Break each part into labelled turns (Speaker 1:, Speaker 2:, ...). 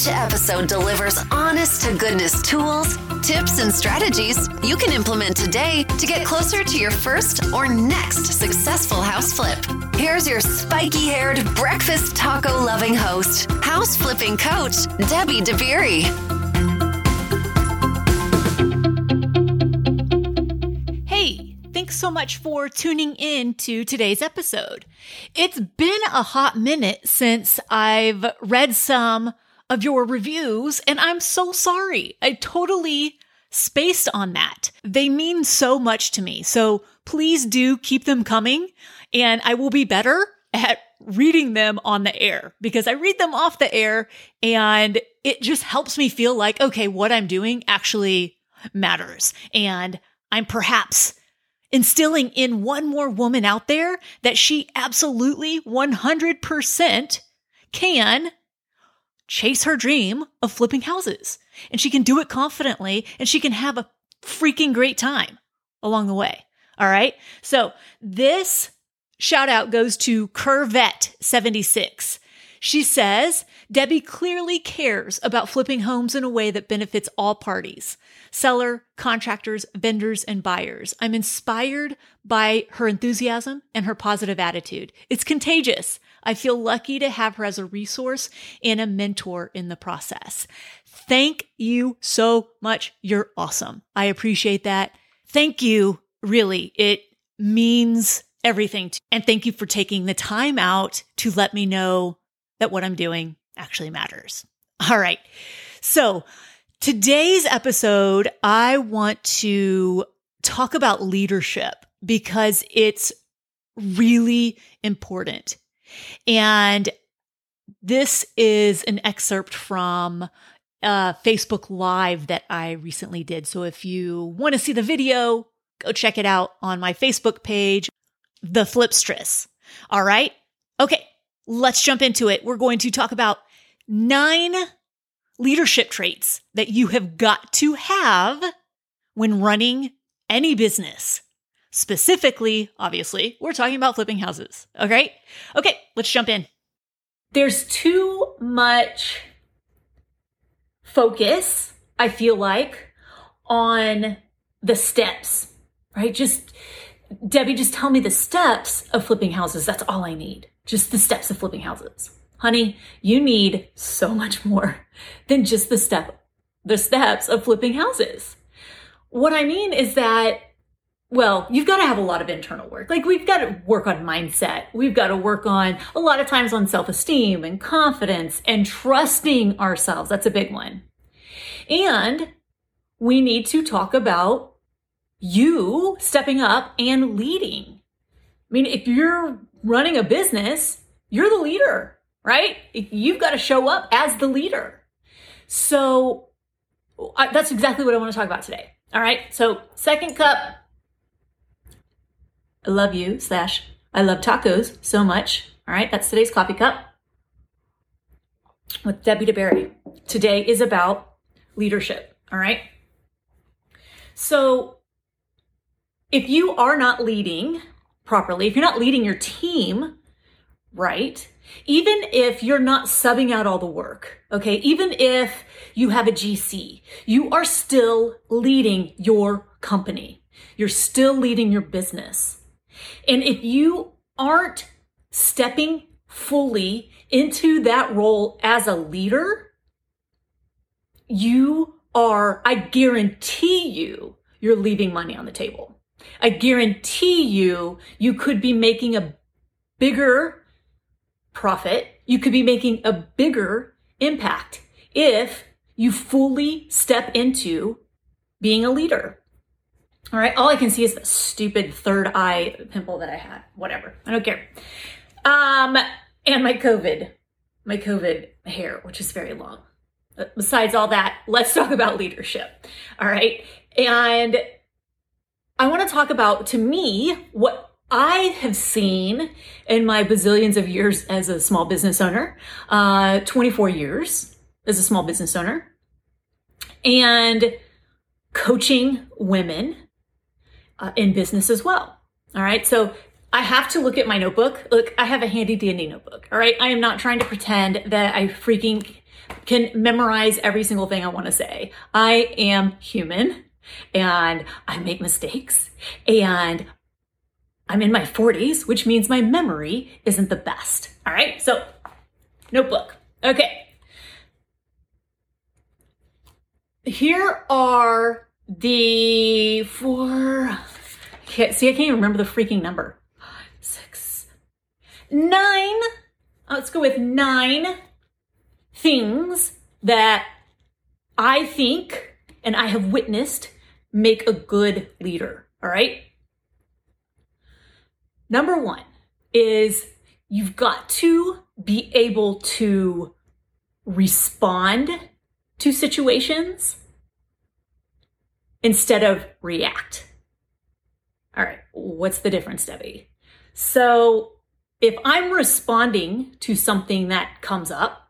Speaker 1: Each episode delivers honest to goodness tools, tips, and strategies you can implement today to get closer to your first or next successful house flip. Here's your spiky haired, breakfast taco loving host, house flipping coach, Debbie DeBerry.
Speaker 2: Hey, thanks so much for tuning in to today's episode. It's been a hot minute since I've read some of your reviews, and I'm so sorry. I totally spaced on that. They mean so much to me. So please do keep them coming, and I will be better at reading them on the air because I read them off the air and it just helps me feel like, okay, what I'm doing actually matters. And I'm perhaps instilling in one more woman out there that she absolutely 100% can chase her dream of flipping houses. And she can do it confidently and she can have a freaking great time along the way. All right. So this shout out goes to Curvette76. She says, Debbie clearly cares about flipping homes in a way that benefits all parties seller, contractors, vendors, and buyers. I'm inspired by her enthusiasm and her positive attitude. It's contagious. I feel lucky to have her as a resource and a mentor in the process. Thank you so much. You're awesome. I appreciate that. Thank you. Really, it means everything. To, and thank you for taking the time out to let me know that what I'm doing actually matters. All right. So today's episode, I want to talk about leadership because it's really important. And this is an excerpt from a Facebook Live that I recently did. So if you want to see the video, go check it out on my Facebook page, The Flipstress. All right. Okay. Let's jump into it. We're going to talk about nine leadership traits that you have got to have when running any business. Specifically, obviously, we're talking about flipping houses. Okay. Okay. Let's jump in. There's too much focus, I feel like, on the steps, right? Just, Debbie, just tell me the steps of flipping houses. That's all I need. Just the steps of flipping houses. Honey, you need so much more than just the step, the steps of flipping houses. What I mean is that well, you've got to have a lot of internal work. Like we've got to work on mindset. We've got to work on a lot of times on self-esteem and confidence and trusting ourselves. That's a big one. And we need to talk about you stepping up and leading. I mean, if you're running a business, you're the leader, right? You've got to show up as the leader. So I, that's exactly what I want to talk about today. All right. So second cup, I love you slash I love tacos so much. All right, that's today's coffee cup with Debbie DeBerry. Today is about leadership. All right. So if you are not leading properly, if you're not leading your team right, even if you're not subbing out all the work, okay, even if you have a GC, you are still leading your company. You're still leading your business. And if you aren't stepping fully into that role as a leader, you are, I guarantee you, you're leaving money on the table. I guarantee you, you could be making a bigger profit. You could be making a bigger impact if you fully step into being a leader. All right, all I can see is the stupid third eye pimple that I had. Whatever, I don't care. Um, and my COVID, my COVID hair, which is very long. But besides all that, let's talk about leadership. All right, and I want to talk about to me what I have seen in my bazillions of years as a small business owner, uh, 24 years as a small business owner, and coaching women uh, in business as well. All right. So I have to look at my notebook. Look, I have a handy dandy notebook. All right. I am not trying to pretend that I freaking can memorize every single thing I want to say. I am human and I make mistakes and I'm in my 40s, which means my memory isn't the best. All right. So notebook. Okay. Here are the four. Can't, see, I can't even remember the freaking number. Six, nine. Oh, let's go with nine things that I think and I have witnessed make a good leader. All right. Number one is you've got to be able to respond to situations instead of react. What's the difference, Debbie? So if I'm responding to something that comes up,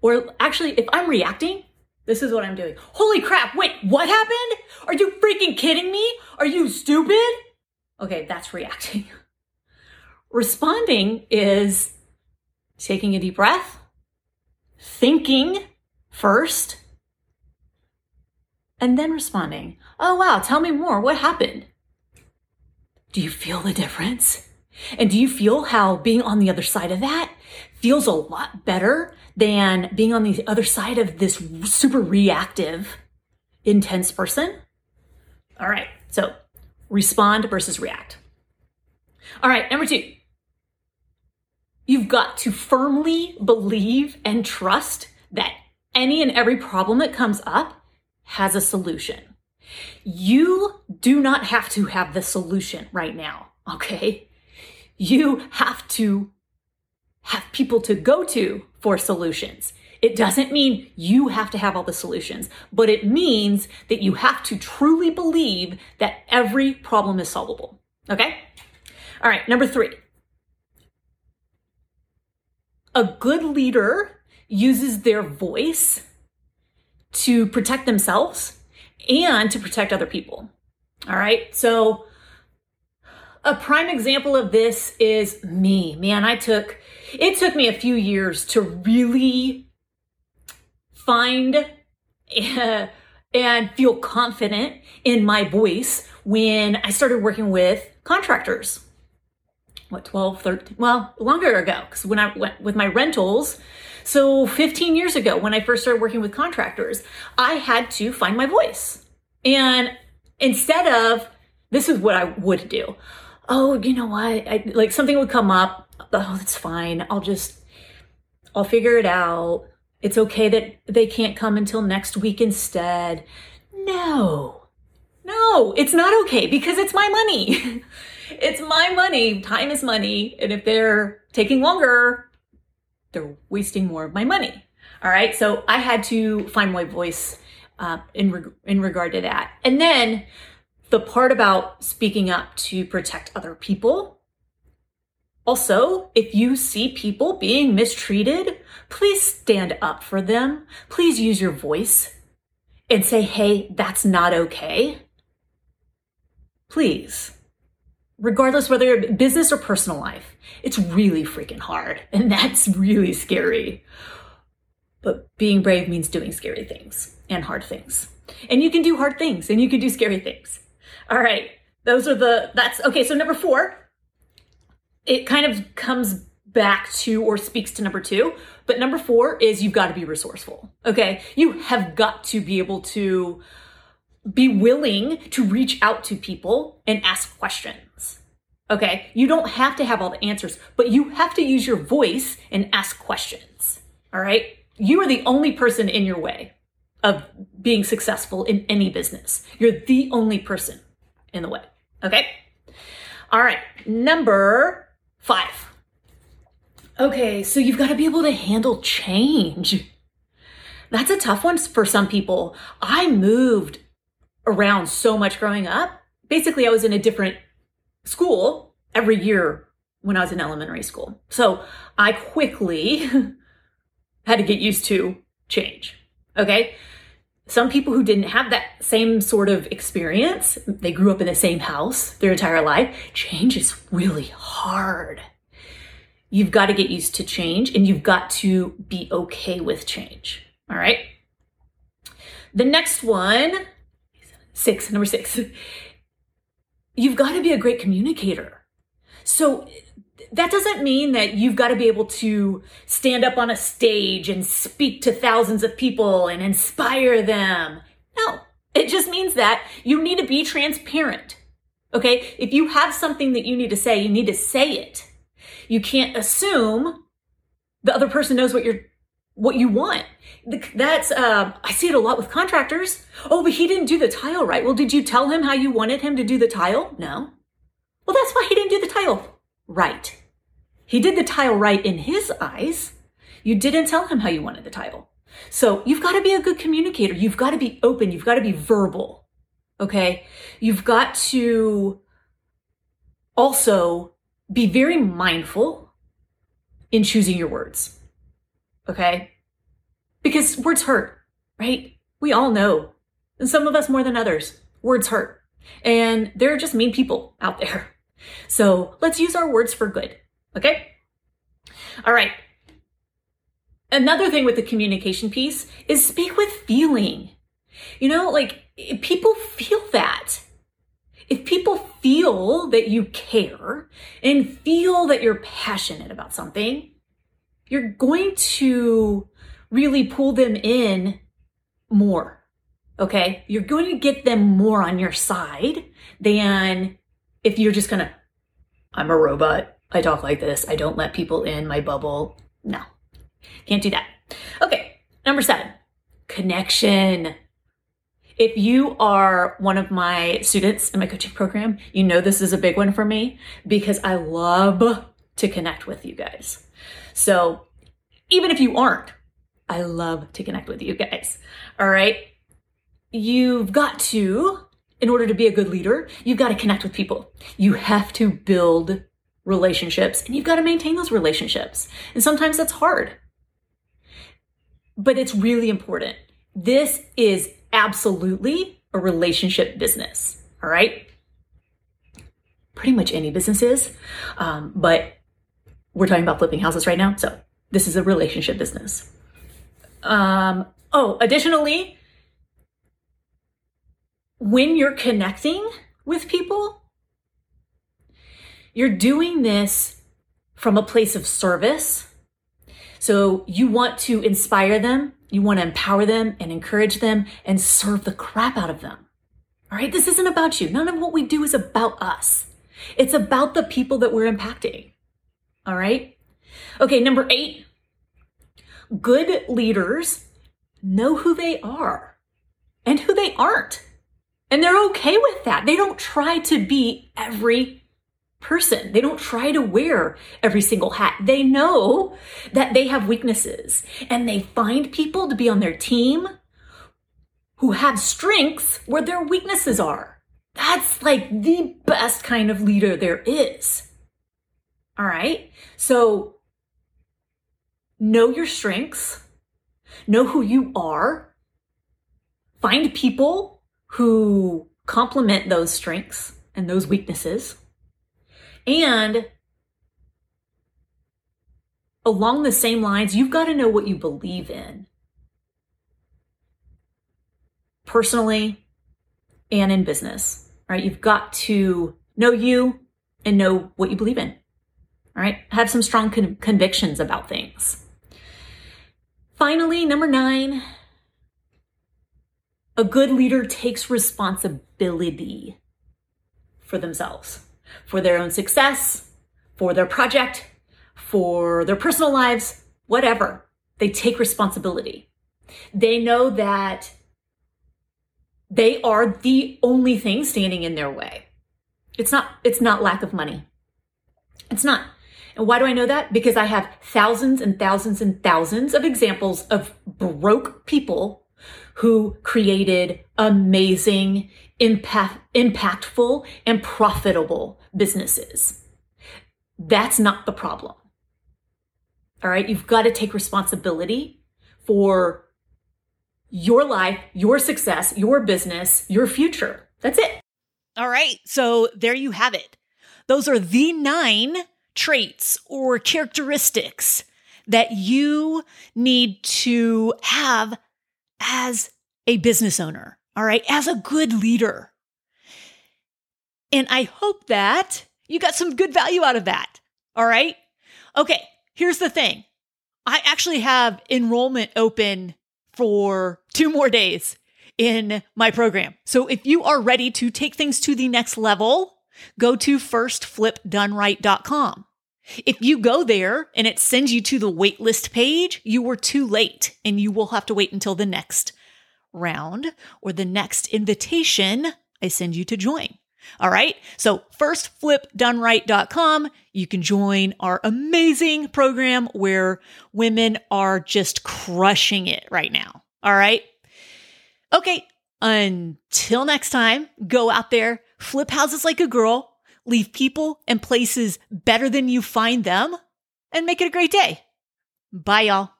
Speaker 2: or actually, if I'm reacting, this is what I'm doing. Holy crap, wait, what happened? Are you freaking kidding me? Are you stupid? Okay, that's reacting. Responding is taking a deep breath, thinking first, and then responding. Oh, wow, tell me more. What happened? Do you feel the difference? And do you feel how being on the other side of that feels a lot better than being on the other side of this super reactive, intense person? All right, so respond versus react. All right, number two, you've got to firmly believe and trust that any and every problem that comes up has a solution. You do not have to have the solution right now, okay? You have to have people to go to for solutions. It doesn't mean you have to have all the solutions, but it means that you have to truly believe that every problem is solvable. Okay? All right, number three. A good leader uses their voice to protect themselves and to protect other people. All right. So, a prime example of this is me. Man, I took, it took me a few years to really find and feel confident in my voice when I started working with contractors. What, 12, 13, well, longer ago, because when I went with my rentals, so 15 years ago, when I first started working with contractors, I had to find my voice. And instead of, this is what I would do. Oh, you know what? I, like something would come up. Oh, that's fine. I'll just, I'll figure it out. It's okay that they can't come until next week instead. No, no, it's not okay because it's my money. it's my money. Time is money. And if they're taking longer, they're wasting more of my money. All right. So I had to find my voice uh, in, in regard to that. And then the part about speaking up to protect other people. Also, if you see people being mistreated, please stand up for them. Please use your voice and say, hey, that's not okay. Please regardless whether business or personal life. It's really freaking hard and that's really scary. But being brave means doing scary things and hard things. And you can do hard things and you can do scary things. All right. Those are the, that's okay. So number four, it kind of comes back to or speaks to number two. But number four is you've got to be resourceful. Okay. You have got to be able to be willing to reach out to people and ask questions. Okay. You don't have to have all the answers, but you have to use your voice and ask questions. All right. You are the only person in your way of being successful in any business. You're the only person in the way. Okay. All right. Number five. Okay. So you've got to be able to handle change. That's a tough one for some people. I moved around so much growing up. Basically, I was in a different school every year when I was in elementary school. So I quickly had to get used to change. Okay. Some people who didn't have that same sort of experience, they grew up in the same house their entire life. Change is really hard. You've got to get used to change and you've got to be okay with change. All right. The next one, six, number six, you've got to be a great communicator. So that doesn't mean that you've got to be able to stand up on a stage and speak to thousands of people and inspire them. No, it just means that you need to be transparent. Okay. If you have something that you need to say, you need to say it. You can't assume the other person knows what you're, what you want. That's, uh, I see it a lot with contractors. Oh, but he didn't do the tile right. Well, did you tell him how you wanted him to do the tile? No. Well, that's why he didn't do the tile right. He did the tile right in his eyes. You didn't tell him how you wanted the tile. So you've got to be a good communicator. You've got to be open. You've got to be verbal. Okay. You've got to also be very mindful in choosing your words. Okay. Because words hurt, right? We all know. And some of us more than others. Words hurt. And there are just mean people out there. So let's use our words for good. Okay? All right. Another thing with the communication piece is speak with feeling. You know, like people feel that. If people feel that you care and feel that you're passionate about something, you're going to really pull them in more. Okay. You're going to get them more on your side than if you're just going to, I'm a robot. I talk like this. I don't let people in my bubble. No, can't do that. Okay. Number seven, connection. If you are one of my students in my coaching program, you know this is a big one for me because I love to connect with you guys. So even if you aren't, I love to connect with you guys. All right. You've got to, in order to be a good leader, you've got to connect with people. You have to build relationships and you've got to maintain those relationships. And sometimes that's hard, but it's really important. This is absolutely a relationship business. All right. Pretty much any business is. Um, but we're talking about flipping houses right now. So this is a relationship business. Um, oh, additionally, when you're connecting with people, you're doing this from a place of service. So you want to inspire them, you want to empower them and encourage them and serve the crap out of them. All right. This isn't about you. None of what we do is about us. It's about the people that we're impacting. All right. Okay. Number eight, good leaders know who they are and who they aren't. And they're okay with that. They don't try to be every person. They don't try to wear every single hat. They know that they have weaknesses and they find people to be on their team who have strengths where their weaknesses are. That's like the best kind of leader there is. All right. So know your strengths, know who you are, find people who complement those strengths and those weaknesses and along the same lines, you've got to know what you believe in personally and in business, right? You've got to know you and know what you believe in, all right? Have some strong con- convictions about things. Finally, number nine, a good leader takes responsibility for themselves for their own success, for their project, for their personal lives, whatever. They take responsibility. They know that they are the only thing standing in their way. It's not, it's not lack of money. It's not. And why do I know that? Because I have thousands and thousands and thousands of examples of broke people who created amazing, impact, impactful, and profitable businesses. that's not the problem. All right. You've got to take responsibility for your life, your success, your business, your future. That's it. All right. So there you have it. Those are the nine traits or characteristics that you need to have as a business owner. All right. As a good leader. And I hope that you got some good value out of that. All right. Okay. Here's the thing. I actually have enrollment open for two more days in my program. So if you are ready to take things to the next level, go to firstflipdoneright.com. If you go there and it sends you to the waitlist page, you were too late and you will have to wait until the next round or the next invitation I send you to join. All right. So firstflipdoneright.com. You can join our amazing program where women are just crushing it right now. All right. Okay. Until next time, go out there, flip houses like a girl, leave people and places better than you find them, and make it a great day. Bye, y'all.